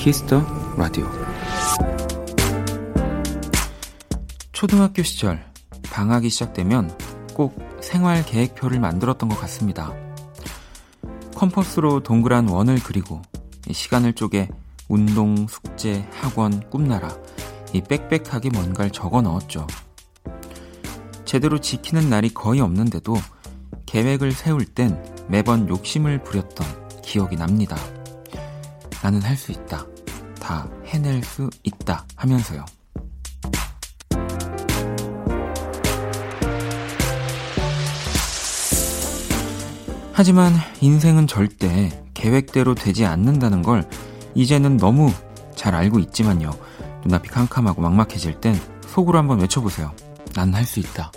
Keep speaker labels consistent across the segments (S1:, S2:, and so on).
S1: Kiss the Radio 초등학교 시절 방학이 시작되면 꼭 생활 계획표를 만들었던 것 같습니다. 컴퍼스로 동그란 원을 그리고 시간을 쪼개 운동, 숙제, 학원, 꿈나라 이 빽빽하게 뭔가를 적어 넣었죠. 제대로 지키는 날이 거의 없는데도 계획을 세울 땐 매번 욕심을 부렸던 기억이 납니다. 나는 할 수 있다. 다 해낼 수 있다 하면서요. 하지만 인생은 절대 계획대로 되지 않는다는 걸 이제는 너무 잘 알고 있지만요. 눈앞이 캄캄하고 막막해질 땐 속으로 한번 외쳐보세요. 난 할 수 있다.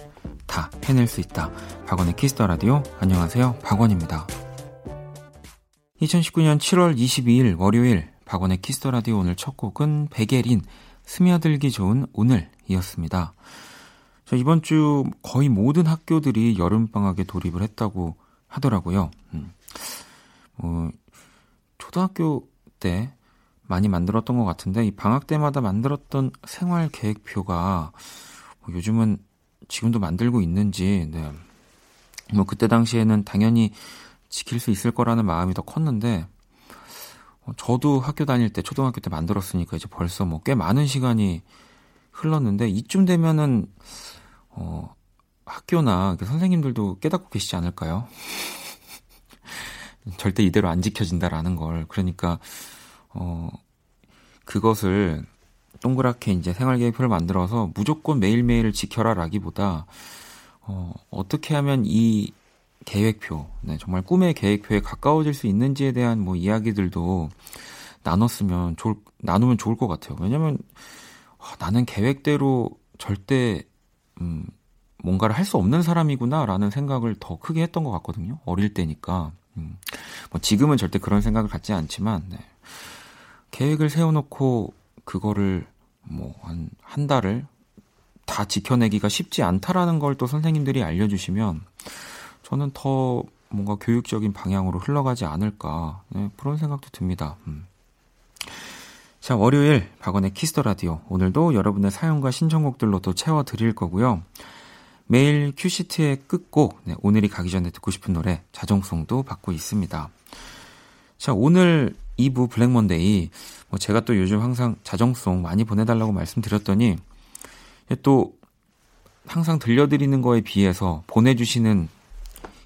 S1: 다 해낼 수 있다. 박원의 Kiss the Radio. 안녕하세요. 박원입니다. 2019년 7월 22일 월요일 박원의 Kiss the Radio 오늘 첫 곡은 백예린 스며들기 좋은 오늘이었습니다. 자, 이번 주 거의 모든 학교들이 여름 방학에 돌입을 했다고 하더라고요. 음. 뭐, 초등학교 때 많이 만들었던 것 같은데, 이 방학 때마다 만들었던 생활 계획표가 뭐 요즘은 지금도 만들고 있는지, 네. 뭐, 그때 당시에는 당연히 지킬 수 있을 거라는 마음이 더 컸는데, 어, 저도 학교 다닐 때 초등학교 때 만들었으니까 이제 벌써 뭐 꽤 많은 시간이 흘렀는데 이쯤 되면은 어 학교나 선생님들도 깨닫고 계시지 않을까요? 절대 이대로 안 지켜진다라는 걸 그러니까 어 그것을 동그랗게 이제 생활계획표를 만들어서 무조건 매일매일 지켜라라기보다 어 어떻게 하면 이 계획표, 네, 정말 꿈의 계획표에 가까워질 수 있는지에 대한 뭐 이야기들도 나눴으면 좋을, 나누면 좋을 것 같아요. 왜냐면, 아, 나는 계획대로 절대, 음, 뭔가를 할 수 없는 사람이구나라는 생각을 더 크게 했던 것 같거든요. 어릴 때니까. 음, 뭐 지금은 절대 그런 생각을 갖지 않지만, 네. 계획을 세워놓고 그거를 뭐 한, 한 달을 다 지켜내기가 쉽지 않다라는 걸 또 선생님들이 알려주시면, 저는 더 뭔가 교육적인 방향으로 흘러가지 않을까 네, 그런 생각도 듭니다. 음. 자 월요일 박원의 Kiss the Radio 오늘도 여러분의 사연과 신청곡들로 또 채워 드릴 거고요. 매일 큐시트의 끝곡 네, 오늘이 가기 전에 듣고 싶은 노래 자정송도 받고 있습니다. 자 오늘 2부 Black Monday 뭐 제가 또 요즘 항상 자정송 많이 보내달라고 말씀드렸더니 또 항상 들려드리는 거에 비해서 보내주시는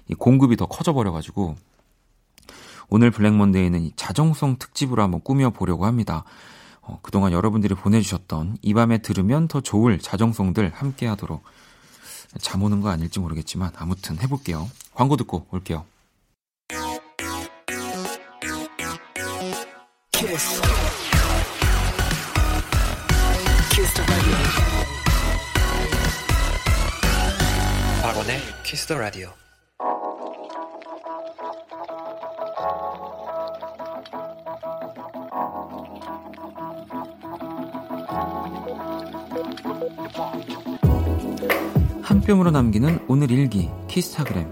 S1: 이 공급이 더 커져버려가지고 오늘 Black Monday는 이 자정송 특집으로 한번 꾸며보려고 합니다. 어, 그동안 여러분들이 보내주셨던 이 밤에 들으면 더 좋을 자정송들 함께 하도록 잠 오는 거 아닐지 모르겠지만 아무튼 해볼게요. 광고 듣고 올게요. 키스. 키스 박원의 키스 더 라디오. 한 뼘으로 남기는 오늘 일기 키스타그램.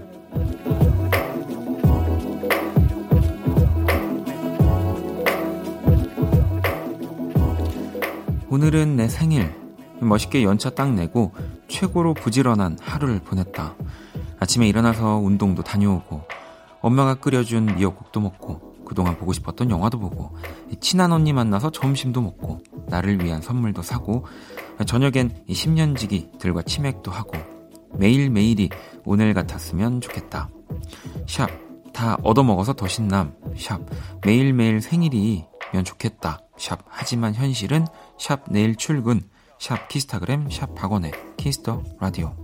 S1: 오늘은 내 생일. 멋있게 연차 딱 내고 최고로 부지런한 하루를 보냈다. 아침에 일어나서 운동도 다녀오고 엄마가 끓여준 미역국도 먹고 그동안 보고 싶었던 영화도 보고 친한 언니 만나서 점심도 먹고 나를 위한 선물도 사고 저녁엔 10년지기 들과 치맥도 하고 매일매일이 오늘 같았으면 좋겠다. 샵, 다 얻어먹어서 더 신남. 샵, 매일매일 생일이면 좋겠다. 샵, 하지만 현실은 샵, 내일 출근. 샵, 키스타그램, 샵, 박원의 Kiss the Radio.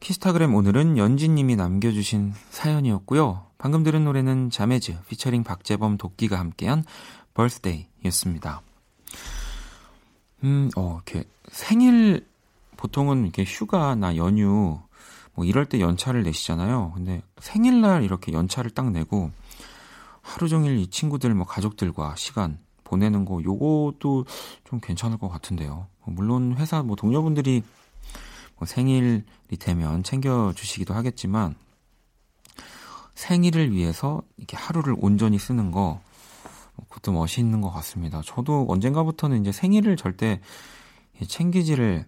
S1: 키스타그램 오늘은 연진님이 남겨주신 사연이었고요. 방금 들은 노래는 자매즈 피처링 박재범 도끼가 함께한 birthday였습니다. 음, 어, 이렇게 생일 보통은 이렇게 휴가나 연휴 뭐 이럴 때 연차를 내시잖아요. 근데 생일날 이렇게 연차를 딱 내고 하루 종일 이 친구들 뭐 가족들과 시간 보내는 거 요것도 좀 괜찮을 것 같은데요. 뭐 물론 회사 뭐 동료분들이 뭐 생일이 되면 챙겨 주시기도 하겠지만 생일을 위해서 이렇게 하루를 온전히 쓰는 거 그것도 멋있는 것 같습니다. 저도 언젠가부터는 이제 생일을 절대 챙기지를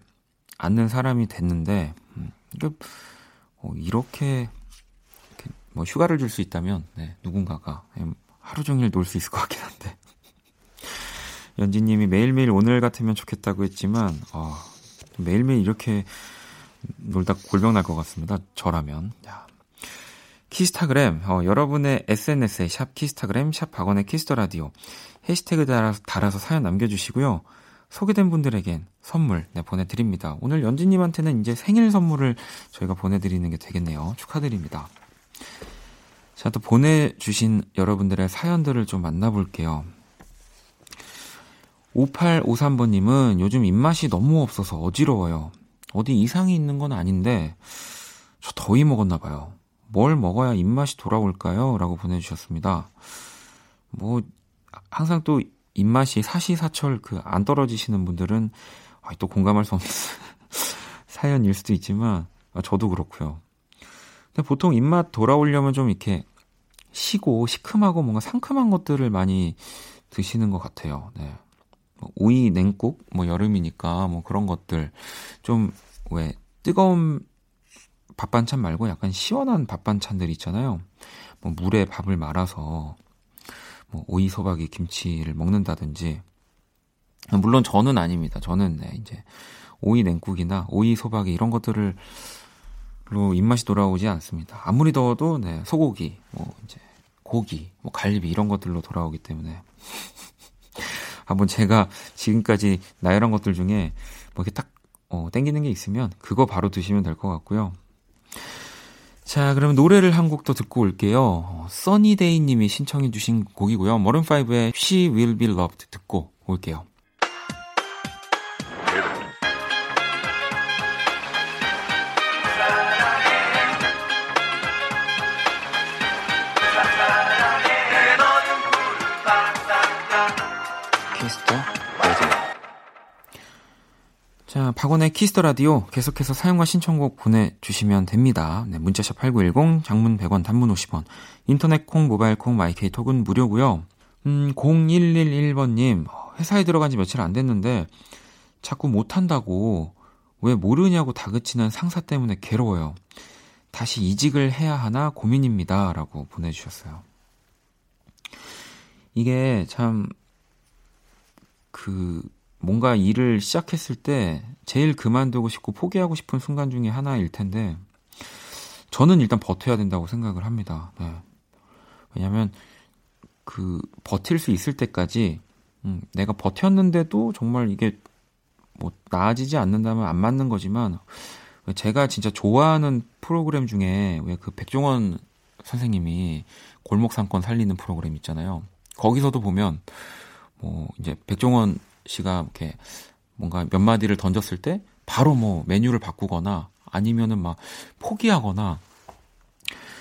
S1: 않는 사람이 됐는데 음, 어, 이렇게, 뭐 휴가를 줄 수 있다면 네, 누군가가 하루 종일 놀 수 있을 것 같긴 한데 연지님이 매일매일 오늘 같으면 좋겠다고 했지만 어, 매일매일 이렇게 놀다 골병 날 것 같습니다. 저라면. 야. 키스타그램 어, 여러분의 SNS에 샵 키스타그램 샵 박원의 키스터라디오 해시태그 달아서, 달아서 사연 남겨주시고요. 소개된 분들에겐 선물 네, 보내드립니다. 오늘 연지님한테는 이제 생일 선물을 저희가 보내드리는 게 되겠네요. 축하드립니다. 자, 또 보내주신 여러분들의 사연들을 좀 만나볼게요. 5853번님은 요즘 입맛이 너무 없어서 어지러워요. 어디 이상이 있는 건 아닌데, 저 더위 먹었나 봐요. 뭘 먹어야 입맛이 돌아올까요? 라고 보내주셨습니다. 뭐, 항상 또 입맛이 사시사철 그 안 떨어지시는 분들은 아, 또 공감할 수 없는 사연일 수도 있지만, 아, 저도 그렇고요. 근데 보통 입맛 돌아오려면 좀 이렇게 시고 시큼하고 뭔가 상큼한 것들을 많이 드시는 것 같아요. 네. 뭐 오이 냉국, 뭐 여름이니까 뭐 그런 것들 좀 왜 뜨거운 밥 반찬 말고 약간 시원한 밥 반찬들 있잖아요. 뭐 물에 밥을 말아서 뭐 오이 소박이 김치를 먹는다든지 물론 저는 아닙니다. 저는 네, 이제 오이 냉국이나 오이 소박이 이런 것들을 로 입맛이 돌아오지 않습니다. 아무리 더워도 네, 소고기, 뭐 이제 고기, 뭐 갈비 이런 것들로 돌아오기 때문에 한번 제가 지금까지 나열한 것들 중에 뭐 이렇게 딱 어, 땡기는 게 있으면 그거 바로 드시면 될 것 같고요. 자, 그러면 노래를 한 곡 더 듣고 올게요. 어, 써니데이 님이 신청해 주신 곡이고요. 머른5의 She Will Be Loved 듣고 올게요. 자, 박원의 Kiss the Radio 계속해서 사연과 신청곡 보내주시면 됩니다. 네, 문자샵 8910, 장문 100원, 단문 50원, 인터넷 콩, 모바일 콩, 마이케이 톡은 무료고요. 음, 0111번님, 회사에 들어간 지 며칠 안 됐는데 자꾸 못한다고 왜 모르냐고 다그치는 상사 때문에 괴로워요. 다시 이직을 해야 하나 고민입니다. 라고 보내주셨어요. 이게 참, 그, 뭔가 일을 시작했을 때 제일 그만두고 싶고 포기하고 싶은 순간 중에 하나일 텐데 저는 일단 버텨야 된다고 생각을 합니다. 네. 왜냐하면 그 버틸 수 있을 때까지 음, 내가 버텼는데도 정말 이게 뭐 나아지지 않는다면 안 맞는 거지만 제가 진짜 좋아하는 프로그램 중에 왜 그 백종원 선생님이 골목 상권 살리는 프로그램 있잖아요. 거기서도 보면 뭐 이제 백종원 씨가 이렇게 뭔가 몇 마디를 던졌을 때 바로 뭐 메뉴를 바꾸거나 아니면은 막 포기하거나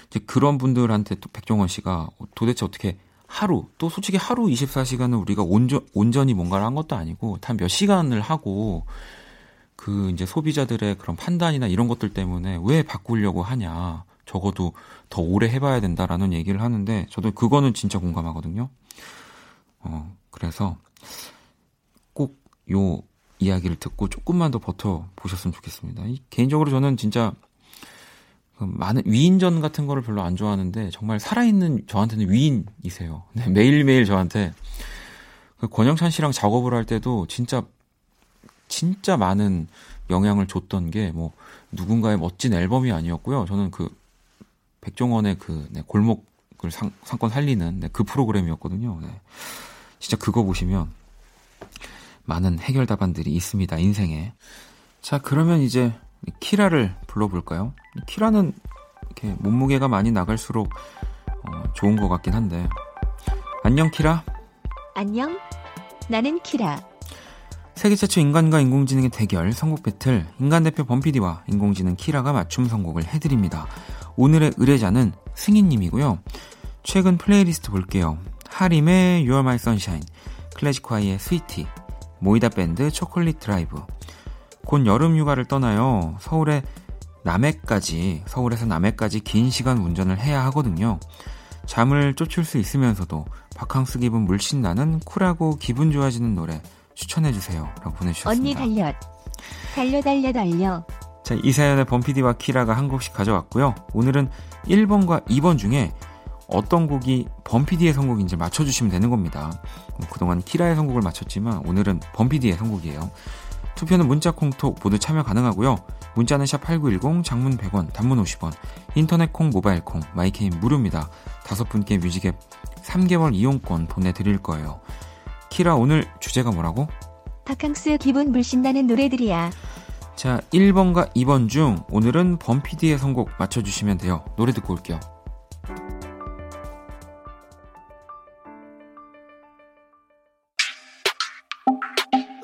S1: 이제 그런 분들한테 또 백종원 씨가 도대체 어떻게 하루 또 솔직히 하루 24시간을 우리가 온전 온전히 뭔가를 한 것도 아니고 단 몇 시간을 하고 그 이제 소비자들의 그런 판단이나 이런 것들 때문에 왜 바꾸려고 하냐 적어도 더 오래 해봐야 된다라는 얘기를 하는데 저도 그거는 진짜 공감하거든요. 어 그래서 요 이야기를 듣고 조금만 더 버텨 보셨으면 좋겠습니다. 개인적으로 저는 진짜 그 많은 위인전 같은 거를 별로 안 좋아하는데 정말 살아있는 저한테는 위인이세요. 네, 매일매일 저한테 그 권영찬 씨랑 작업을 할 때도 진짜 진짜 많은 영향을 줬던 게 뭐 누군가의 멋진 앨범이 아니었고요. 저는 그 백종원의 그 네, 골목을 상, 상권 살리는 네, 그 프로그램이었거든요. 네. 진짜 그거 보시면 많은 해결 답안들이 있습니다, 인생에. 자, 그러면 이제 키라를 불러볼까요? 키라는 이렇게 몸무게가 많이 나갈수록 어, 좋은 것 같긴 한데. 안녕, 키라.
S2: 안녕. 나는 키라.
S1: 세계 최초 인간과 인공지능의 대결 선곡 배틀 인간 대표 범피디와 인공지능 키라가 맞춤 선곡을 해드립니다. 오늘의 의뢰자는 승희님이고요. 최근 플레이리스트 볼게요. 하림의 You're My Sunshine, 클래지콰이의 Sweety, 모이다 밴드 Chocolate Drive. 곧 여름 휴가를 떠나요. 서울에 남해까지, 서울에서 남해까지 긴 시간 운전을 해야 하거든요. 잠을 쫓을 수 있으면서도 바캉스 기분 물씬 나는 쿨하고 기분 좋아지는 노래 추천해주세요. 라고 보내주셨습니다.
S2: 언니 달려. 달려, 달려, 달려.
S1: 자, 이 사연에 범피디와 키라가 한 곡씩 가져왔고요. 오늘은 1번과 2번 중에 어떤 곡이 범피디의 선곡인지 맞춰주시면 되는 겁니다. 뭐 그동안 키라의 선곡을 맞췄지만 오늘은 범피디의 선곡이에요. 투표는 문자 콩톡 모두 참여 가능하고요. 문자는 샵8910 장문 100원 단문 50원 인터넷 콩 모바일 콩 마이케이 무료입니다. 다섯 분께 뮤직앱 3개월 이용권 보내드릴 거예요. 키라 오늘 주제가 뭐라고?
S2: 바캉스 기분 물씬나는 노래들이야.
S1: 자 1번과 2번 중 오늘은 범피디의 선곡 맞춰주시면 돼요. 노래 듣고 올게요.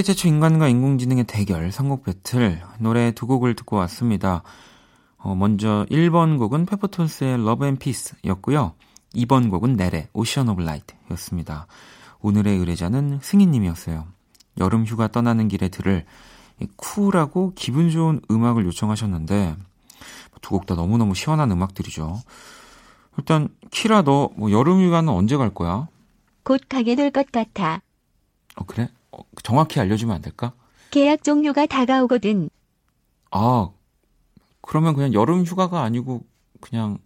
S1: 세계 최초 인간과 인공지능의 대결 선곡 배틀 노래 두 곡을 듣고 왔습니다. 어, 먼저 1번 곡은 페퍼톤스의 Love and Peace였고요. 2번 곡은 넬의 Ocean of Light였습니다. 오늘의 의뢰자는 승희님이었어요. 여름 휴가 떠나는 길에 들을 쿨하고 기분 좋은 음악을 요청하셨는데 두 곡 다 너무너무 시원한 음악들이죠. 일단 키라 너 뭐 여름 휴가는 언제 갈 거야?
S2: 곧 가게 될 것 같아.
S1: 어, 그래? 어, 정확히 알려주면 안 될까?
S2: 계약 종료가 다가오거든.
S1: 아, 그러면 그냥 여름 휴가가 아니고 그냥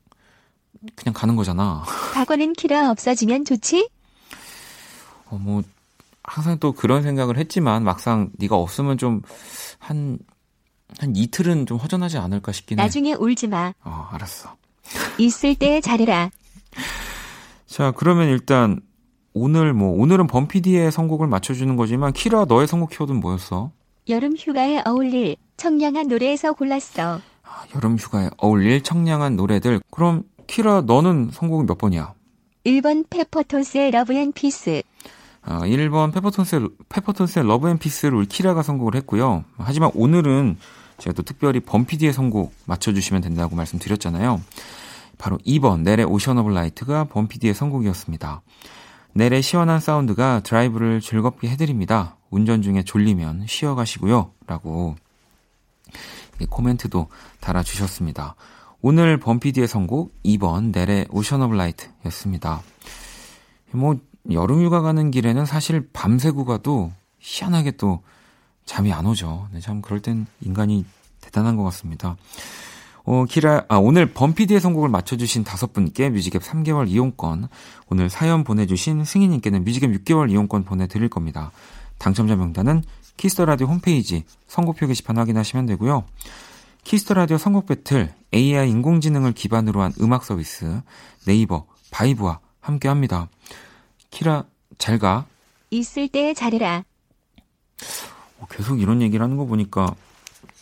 S1: 그냥 가는 거잖아.
S2: 과거는 키라 없어지면 좋지?
S1: 어, 뭐 항상 또 그런 생각을 했지만 막상 네가 없으면 좀 한한 이틀은 좀 허전하지 않을까 싶긴 해.
S2: 나중에 울지 마.
S1: 어, 알았어.
S2: 있을 때 잘해라.
S1: 자, 그러면 일단 오늘 뭐 오늘은 범피디의 선곡을 맞춰주는 거지만 키라 너의 선곡 키워드는 뭐였어?
S2: 여름 휴가에 어울릴 청량한 노래에서 골랐어.
S1: 아, 여름 휴가에 어울릴 청량한 노래들. 그럼 키라 너는 선곡은 몇 번이야?
S2: 1번 페퍼톤스의 Love and Peace.
S1: 아, 1번 페퍼톤스의, 페퍼톤스의 Love and Peace를 키라가 선곡을 했고요. 하지만 오늘은 제가 또 특별히 범피디의 선곡 맞춰주시면 된다고 말씀드렸잖아요. 바로 2번 넬의 Ocean of Light가 범피디의 선곡이었습니다. 넬의 시원한 사운드가 드라이브를 즐겁게 해드립니다. 운전 중에 졸리면 쉬어가시고요. 라고 코멘트도 달아주셨습니다. 오늘 범피디의 선곡 2번 넬의 Ocean of Light 였습니다. 뭐 여름 휴가 가는 길에는 사실 밤새고 가도 희한하게 또 잠이 안 오죠. 네, 참 그럴 땐 인간이 대단한 것 같습니다. 어, 키라, 아, 오늘 범피디의 선곡을 맞춰주신 다섯 분께 뮤직앱 3개월 이용권, 오늘 사연 보내주신 승희님께는 뮤직앱 6개월 이용권 보내드릴 겁니다. 당첨자 명단은 Kiss the Radio 홈페이지 선곡표 게시판 확인하시면 되고요. Kiss the Radio 선곡 배틀, AI 인공지능을 기반으로 한 음악 서비스, 네이버, 바이브와 함께 합니다. 키라, 잘 가.
S2: 있을 때 잘해라.
S1: 어, 계속 이런 얘기를 하는 거 보니까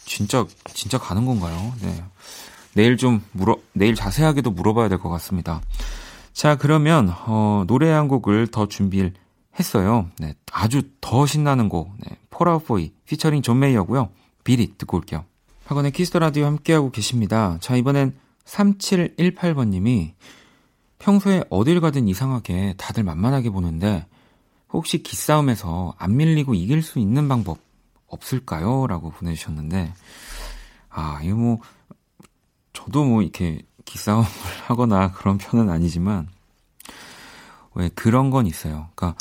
S1: 진짜 진짜 가는 건가요? 네. 내일 좀 물어 내일 자세하게도 물어봐야 될 것 같습니다. 자, 그러면 어, 노래 한 곡을 더 준비를 했어요. 네, 아주 더 신나는 곡. 네, 폴아웃보이 피처링 존 메이어고요. Beat It 듣고 올게요. 박원의 Kiss the Radio 함께하고 계십니다. 자, 이번엔 3718번 님이 평소에 어딜 가든 이상하게 다들 만만하게 보는데 혹시 기싸움에서 안 밀리고 이길 수 있는 방법 없을까요? 라고 보내주셨는데, 아, 이거 뭐, 저도 뭐 이렇게 기싸움을 하거나 그런 편은 아니지만, 왜 그런 건 있어요. 그러니까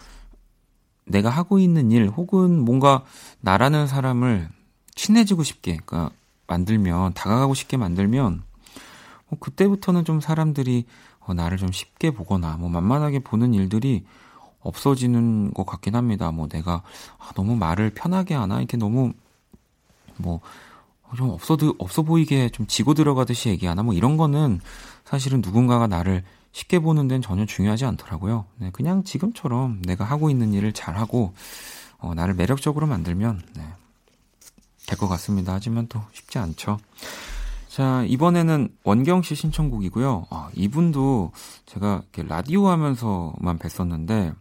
S1: 내가 하고 있는 일 혹은 뭔가 나라는 사람을 친해지고 싶게, 그러니까 만들면, 다가가고 싶게 만들면, 뭐 그때부터는 좀 사람들이 어, 나를 좀 쉽게 보거나 뭐 만만하게 보는 일들이 없어지는 것 같긴 합니다. 뭐 내가 아, 너무 말을 편하게 하나 이렇게 너무 뭐 좀 없어 없어 보이게 좀 지고 들어가듯이 얘기하나 뭐 이런 거는 사실은 누군가가 나를 쉽게 보는 데는 전혀 중요하지 않더라고요. 네, 그냥 지금처럼 내가 하고 있는 일을 잘 하고 어, 나를 매력적으로 만들면 네, 될 것 같습니다. 하지만 또 쉽지 않죠. 자, 이번에는 원경 씨 신청곡이고요. 아, 이분도 제가 라디오 하면서만 뵀었는데,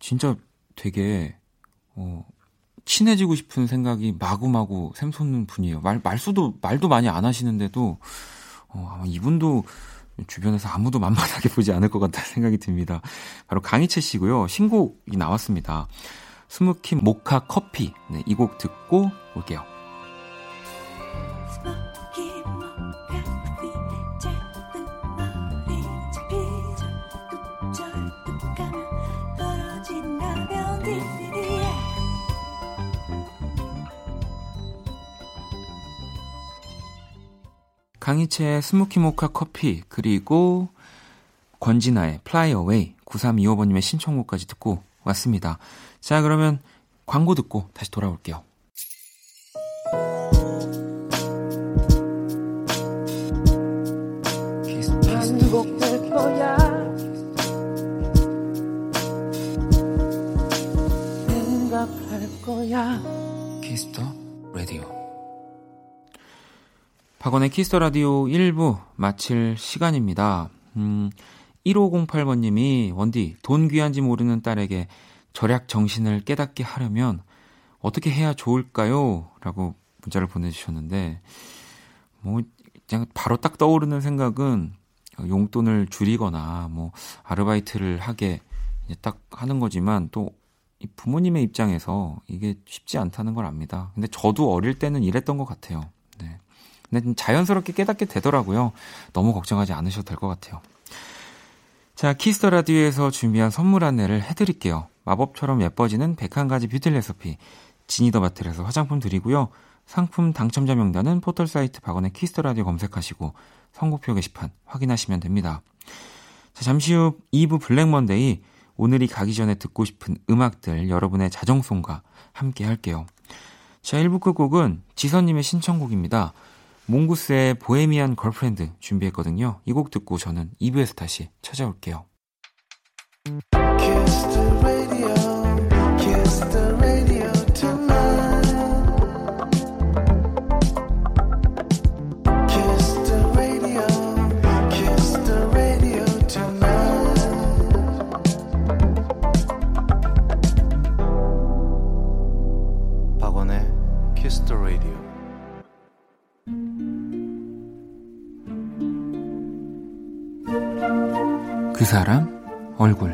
S1: 진짜 되게, 어, 친해지고 싶은 생각이 마구마구 샘솟는 분이에요. 말, 말수도, 말도 많이 안 하시는데도, 어, 아마 이분도 주변에서 아무도 만만하게 보지 않을 것 같다는 생각이 듭니다. 바로 강희채 씨고요. 신곡이 나왔습니다. 스무키 모카 커피. 네, 이 곡 듣고 올게요. 강희채의 스모키 모카 커피 그리고 권진아의 Fly Away 9325번님의 신청곡까지 듣고 왔습니다. 자 그러면 광고 듣고 다시 돌아올게요. 반복될 거야 거야 박원의 Kiss the Radio 1부 마칠 시간입니다. 음, 1508번님이 원디 돈 귀한지 모르는 딸에게 절약 정신을 깨닫게 하려면 어떻게 해야 좋을까요? 라고 문자를 보내주셨는데 뭐 그냥 바로 딱 떠오르는 생각은 용돈을 줄이거나 뭐 아르바이트를 하게 딱 하는 거지만 또 부모님의 입장에서 이게 쉽지 않다는 걸 압니다. 근데 저도 어릴 때는 이랬던 것 같아요. 네. 근데 자연스럽게 깨닫게 되더라고요. 너무 걱정하지 않으셔도 될 것 같아요. 자, Kiss the Radio에서 준비한 선물 안내를 해드릴게요. 마법처럼 예뻐지는 101가지 뷰티 레시피, Genie the Bottle에서 화장품 드리고요. 상품 당첨자 명단은 포털 사이트 박원의 Kiss the Radio 검색하시고 선곡표 게시판 확인하시면 됩니다. 자, 잠시 후 2부 Black Monday 오늘이 가기 전에 듣고 싶은 음악들 여러분의 자정송과 함께 할게요. 자, 1부 끝곡은 지선님의 신청곡입니다. 몽구스의 Bohemian Girlfriend 준비했거든요. 이 곡 듣고 저는 2부에서 다시 찾아올게요. 그 사람 얼굴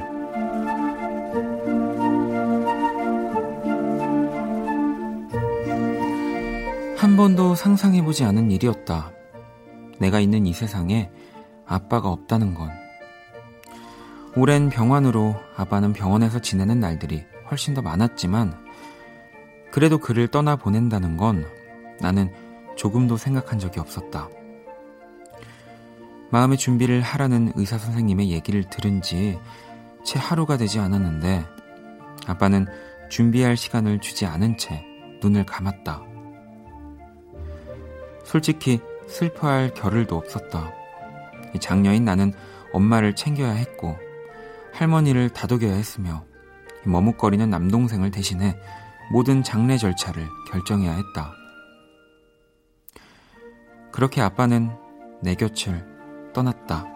S1: 한 번도 상상해보지 않은 일이었다. 내가 있는 이 세상에 아빠가 없다는 건. 오랜 병환으로 아빠는 병원에서 지내는 날들이 훨씬 더 많았지만, 그래도 그를 떠나 보낸다는 건 나는 조금도 생각한 적이 없었다. 마음의 준비를 하라는 의사 선생님의 얘기를 들은 지 채 하루가 되지 않았는데 아빠는 준비할 시간을 주지 않은 채 눈을 감았다. 솔직히 슬퍼할 겨를도 없었다. 장녀인 나는 엄마를 챙겨야 했고 할머니를 다독여야 했으며 머뭇거리는 남동생을 대신해 모든 장례 절차를 결정해야 했다. 그렇게 아빠는 내 곁을 떠났다.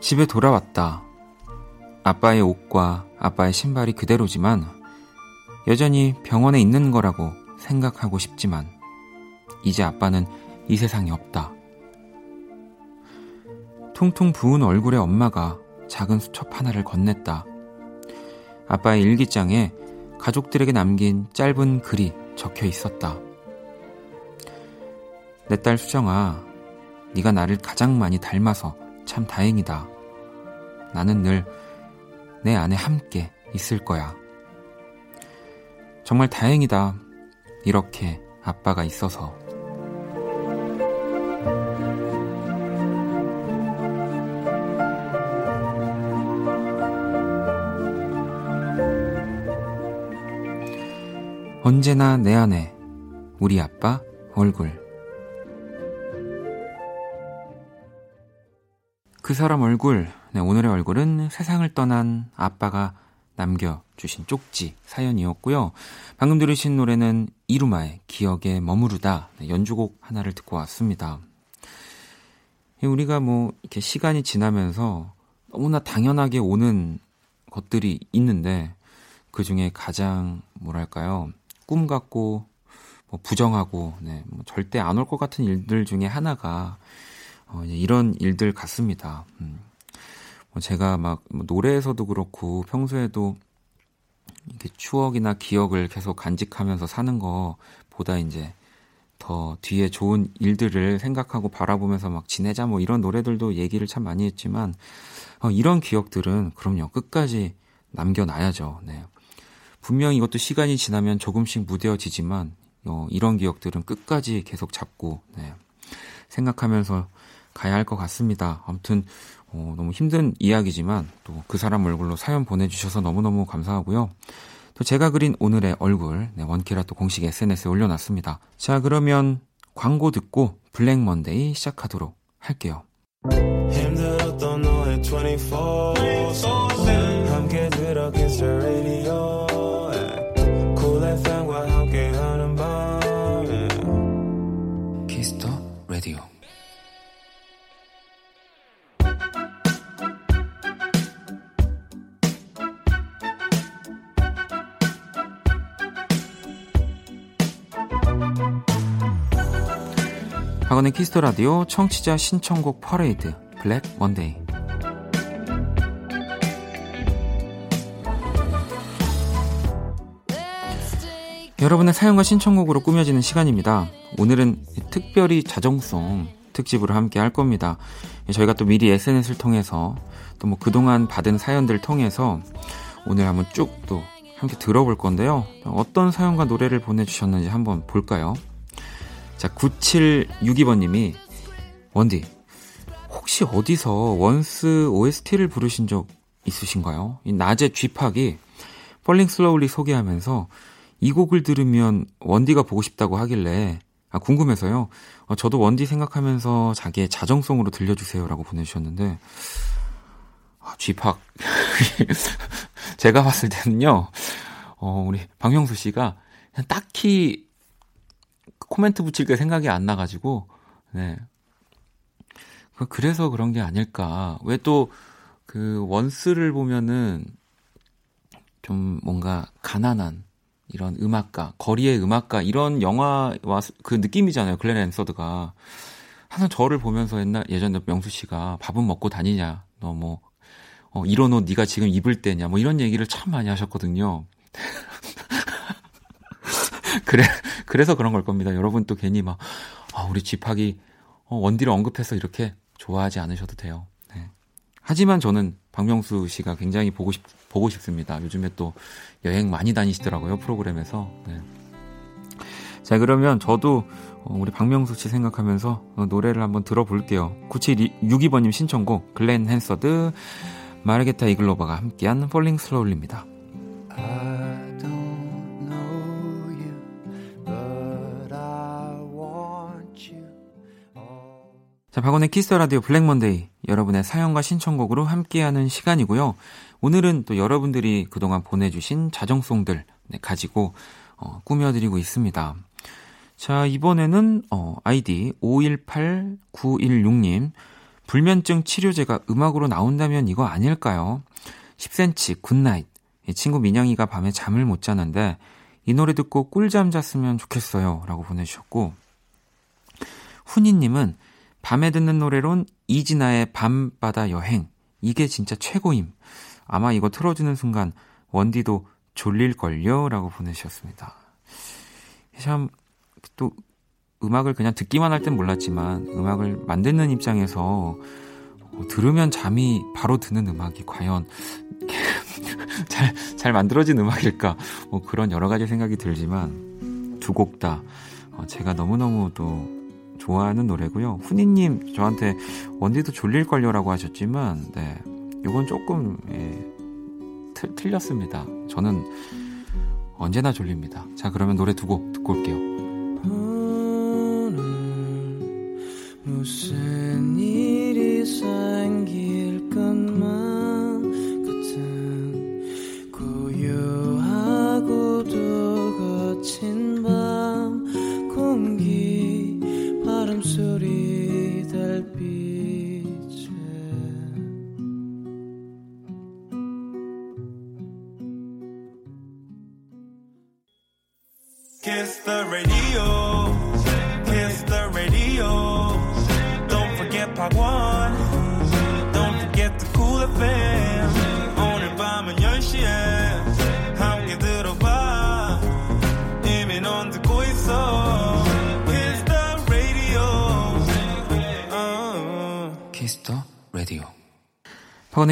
S1: 집에 돌아왔다. 아빠의 옷과 아빠의 신발이 그대로지만 여전히 병원에 있는 거라고 생각하고 싶지만 이제 아빠는 이 세상에 없다. 퉁퉁 부은 얼굴의 엄마가 작은 수첩 하나를 건넸다. 아빠의 일기장에 가족들에게 남긴 짧은 글이 적혀 있었다. 내 딸 수정아, 네가 나를 가장 많이 닮아서 참 다행이다. 나는 늘 내 안에 함께 있을 거야. 정말 다행이다. 이렇게 아빠가 있어서. 언제나 내 안에 우리 아빠 얼굴. 그 사람 얼굴, 네, 오늘의 얼굴은 세상을 떠난 아빠가 남겨주신 쪽지 사연이었고요. 방금 들으신 노래는 이루마의 기억에 머무르다 네, 연주곡 하나를 듣고 왔습니다. 우리가 뭐 이렇게 시간이 지나면서 너무나 당연하게 오는 것들이 있는데 그 중에 가장 뭐랄까요 꿈 같고 뭐 부정하고 네, 뭐 절대 안 올 것 같은 일들 중에 하나가 어, 이런 일들 같습니다. 음. 뭐 제가 막뭐 노래에서도 그렇고 평소에도 이렇게 추억이나 기억을 계속 간직하면서 사는 거보다 이제 더 뒤에 좋은 일들을 생각하고 바라보면서 막 지내자 뭐 이런 노래들도 얘기를 참 많이 했지만 어, 이런 기억들은 그럼요 끝까지 남겨놔야죠. 네. 분명 이것도 시간이 지나면 조금씩 무뎌지지만 어, 이런 기억들은 끝까지 계속 잡고 네, 생각하면서 가야 할 것 같습니다. 아무튼 어, 너무 힘든 이야기지만 또 그 사람 얼굴로 사연 보내주셔서 너무너무 감사하고요. 또 제가 그린 오늘의 얼굴 네, 원키라 또 공식 SNS에 올려놨습니다. 자 그러면 광고 듣고 블랙 먼데이 시작하도록 할게요. 힘들었던 너의 24, 24, 7. 박원의 Kiss the Radio 청취자 신청곡 퍼레이드 Black Monday 여러분의 사연과 신청곡으로 꾸며지는 시간입니다. 오늘은 특별히 자정송 특집으로 함께 할 겁니다. 저희가 또 미리 SNS를 통해서 또 뭐 그동안 받은 사연들 통해서 오늘 한번 쭉 또 함께 들어볼 건데요. 어떤 사연과 노래를 보내주셨는지 한번 볼까요? 자, 9762번님이, 원디, 혹시 어디서 원스 OST를 부르신 적 있으신가요? 이 낮에 쥐팍이 펄링 슬로울리 소개하면서 이 곡을 들으면 원디가 보고 싶다고 하길래 아, 궁금해서요. 어, 저도 원디 생각하면서 자기의 자정송으로 들려주세요라고 보내주셨는데 아, 쥐팍 제가 봤을 때는요. 어, 우리 박명수 씨가 딱히 코멘트 붙일 게 생각이 안 나가지고, 네. 그, 그래서 그런 게 아닐까. 왜 또, 그, 원스를 보면은, 좀 뭔가 가난한, 이런 음악가, 거리의 음악가, 이런 영화와 그 느낌이잖아요. 글렌 앤서드가. 항상 저를 보면서 옛날, 예전에 명수 씨가 밥은 먹고 다니냐. 너 뭐, 어, 이런 옷 네가 지금 입을 때냐. 뭐 이런 얘기를 참 많이 하셨거든요. 그래, 그래서 그런 걸 겁니다. 여러분 또 괜히 막, 아, 우리 집하기 어, 원디를 언급해서 이렇게 좋아하지 않으셔도 돼요. 네. 하지만 저는 박명수 씨가 굉장히 보고 싶, 보고 싶습니다. 요즘에 또 여행 많이 다니시더라고요, 프로그램에서. 네. 자, 그러면 저도 어, 우리 박명수 씨 생각하면서 어, 노래를 한번 들어볼게요. 9762번님 신청곡, 글렌 헨서드, 마르게타 이글로바가 함께한 Falling Slowly입니다. 자, 박원의 Kiss the Radio Black Monday 여러분의 사연과 신청곡으로 함께하는 시간이고요. 오늘은 또 여러분들이 그동안 보내주신 자정송들 네, 가지고 어, 꾸며드리고 있습니다. 자, 이번에는 어, 아이디 518916님 불면증 치료제가 음악으로 나온다면 이거 아닐까요? 10cm Good Night 친구 민영이가 밤에 잠을 못 자는데 이 노래 듣고 꿀잠 잤으면 좋겠어요 라고 보내주셨고 훈이님은 밤에 듣는 노래론 이진아의 밤바다 여행. 이게 진짜 최고임. 아마 이거 틀어주는 순간 원디도 졸릴걸요? 라고 보내주셨습니다. 참, 또, 음악을 그냥 듣기만 할 땐 몰랐지만, 음악을 만드는 입장에서, 어, 들으면 잠이 바로 드는 음악이 과연, 잘, 잘 만들어진 음악일까? 뭐 그런 여러 가지 생각이 들지만, 두 곡 다, 어, 제가 너무너무 또 좋아하는 노래고요. 훈이님 저한테 원디도 졸릴걸요라고 하셨지만, 네. 이건 조금, 예, 틀, 틀렸습니다. 저는 언제나 졸립니다. 자, 그러면 노래 두 곡 듣고 올게요. 무슨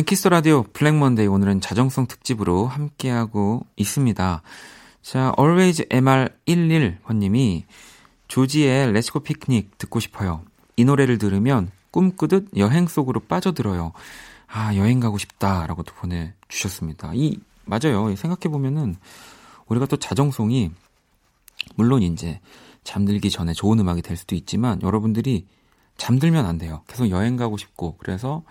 S1: 박원의 Kiss the Radio Black Monday 오늘은 자정송 특집으로 함께하고 있습니다. 자, always mr11 번님이 조지의 Let's Go Picnic 듣고 싶어요. 이 노래를 들으면 꿈꾸듯 여행 속으로 빠져들어요. 아, 여행 가고 싶다. 라고 또 보내 주셨습니다. 이, 맞아요. 생각해 보면은, 우리가 또 자정송이, 물론 이제, 잠들기 전에 좋은 음악이 될 수도 있지만, 여러분들이 잠들면 안 돼요. 계속 여행 가고 싶고, 그래서,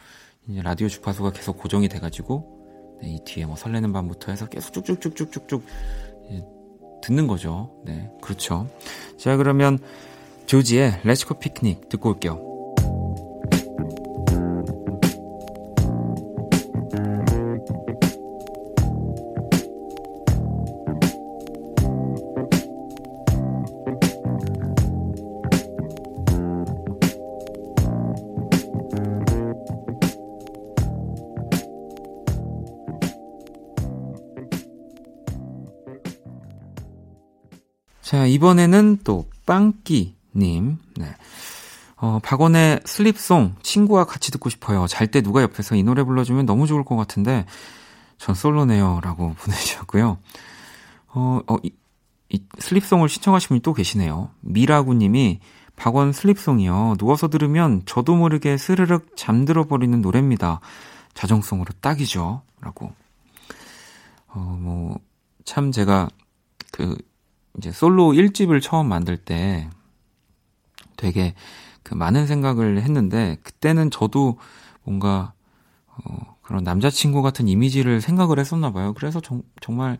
S1: 라디오 주파수가 계속 고정이 돼가지고, 네, 이 뒤에 뭐 설레는 밤부터 해서 계속 쭉쭉쭉쭉쭉쭉 듣는 거죠. 네, 그렇죠. 자, 그러면 조지의 Let's Go Picnic 듣고 올게요. 이번에는 또 빵끼님. 네. 어, 박원의 슬립송 친구와 같이 듣고 싶어요. 잘 때 누가 옆에서 이 노래 불러주면 너무 좋을 것 같은데 전 솔로네요. 라고 보내주셨고요. 어, 어, 이, 이 슬립송을 신청하신 분이 또 계시네요. 미라구님이 박원 슬립송이요. 누워서 들으면 저도 모르게 스르륵 잠들어 버리는 노래입니다. 자정송으로 딱이죠. 라고. 어, 뭐, 참 제가 그 이제 솔로 1집을 처음 만들 때 되게 그 많은 생각을 했는데 그때는 저도 뭔가 어 그런 남자친구 같은 이미지를 생각을 했었나 봐요. 그래서 정, 정말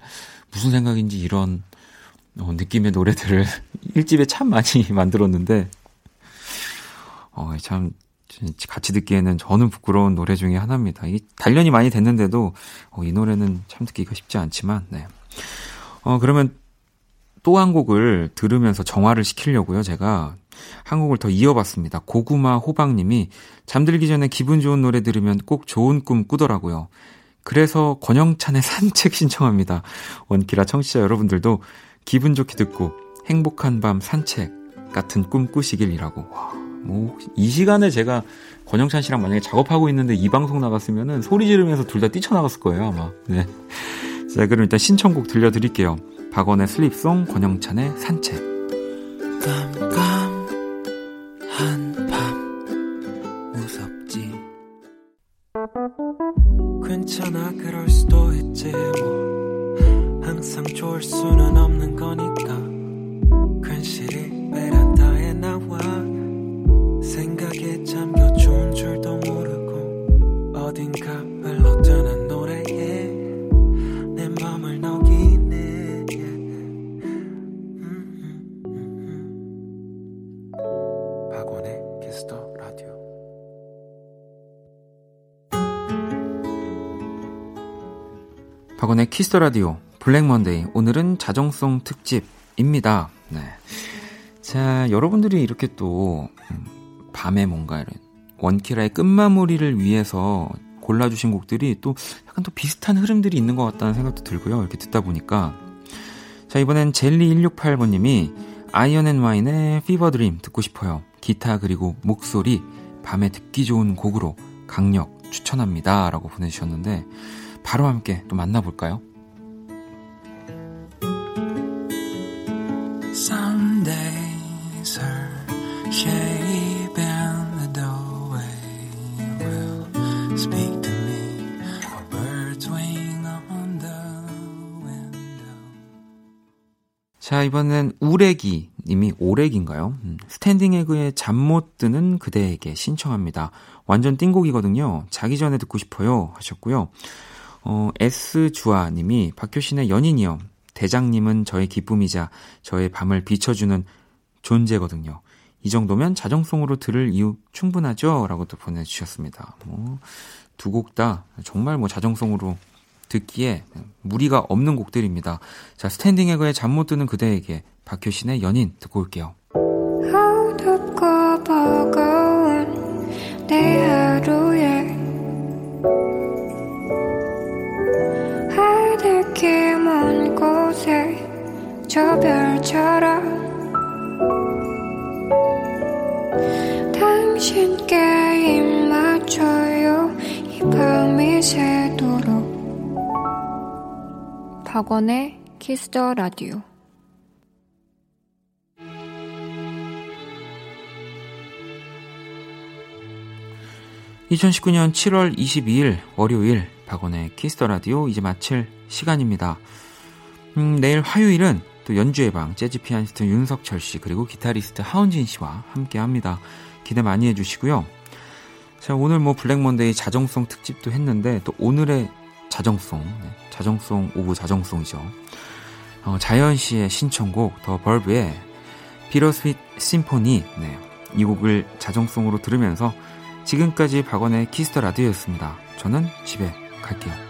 S1: 무슨 생각인지 이런 어, 느낌의 노래들을 1집에 참 많이 만들었는데 어, 참 같이 듣기에는 저는 부끄러운 노래 중에 하나입니다. 이 단련이 많이 됐는데도 어, 이 노래는 참 듣기가 쉽지 않지만 네. 어 그러면 또 한 곡을 들으면서 정화를 시키려고요, 제가. 한 곡을 더 이어봤습니다. 고구마 호박님이 잠들기 전에 기분 좋은 노래 들으면 꼭 좋은 꿈 꾸더라고요. 그래서 권영찬의 산책 신청합니다. 원키라 청취자 여러분들도 기분 좋게 듣고 행복한 밤 산책 같은 꿈 꾸시길이라고. 와, 뭐, 이 시간에 제가 권영찬 씨랑 만약에 작업하고 있는데 이 방송 나갔으면은 소리 지르면서 둘 다 뛰쳐나갔을 거예요, 아마. 네. 자, 그럼 일단 신청곡 들려드릴게요. 박원의 슬립송, 권영찬의 산책. 박원의 Kiss the Radio Black Monday 오늘은 자정송 특집입니다. 네. 자, 여러분들이 이렇게 또 음, 밤에 뭔가 이런 원키라의 끝마무리를 위해서 골라주신 곡들이 또 약간 또 비슷한 흐름들이 있는 것 같다는 생각도 들고요. 이렇게 듣다 보니까. 자, 이번엔 젤리168번님이 아이언 앤 와인의 피버 드림 듣고 싶어요. 기타 그리고 목소리 밤에 듣기 좋은 곡으로 강력 추천합니다. 라고 보내주셨는데 바로 함께 또 만나볼까요? 자, 이번엔 우레기 님이 오렉인가요? 음, 스탠딩 에그의 잠 못 드는 그대에게 신청합니다. 완전 띵곡이거든요. 자기 전에 듣고 싶어요 하셨고요. 어, S주아 님이 박효신의 연인이요. 대장님은 저의 기쁨이자 저의 밤을 비춰주는 존재거든요. 이 정도면 자정송으로 들을 이유 충분하죠? 라고 또 보내주셨습니다. 뭐, 두 곡 다 정말 뭐 자정송으로 듣기에 무리가 없는 곡들입니다. 자, Standing Egg의 잠 못 드는 그대에게 박효신의 연인 듣고 올게요. 내 하루 저 별처럼 당신께 입 맞춰요. 이 밤이 새도록. 박원의 키스더 라디오 2019년 7월 22일 월요일 박원의 Kiss the Radio 이제 마칠 시간입니다. 음, 내일 화요일은 또 연주의 방 재즈 피아니스트 윤석철 씨 그리고 기타리스트 하은진 씨와 함께 합니다. 기대 많이 해주시고요. 자 오늘 뭐 Black Monday 자정송 특집도 했는데 또 오늘의 자정송 네, 자정송 of 자정송이죠. 어, 자연 씨의 신청곡 The Verve의 Bitter Sweet Symphony 네, 이 곡을 자정송으로 들으면서 지금까지 박원의 키스터 라디오였습니다. 저는 집에 갈게요.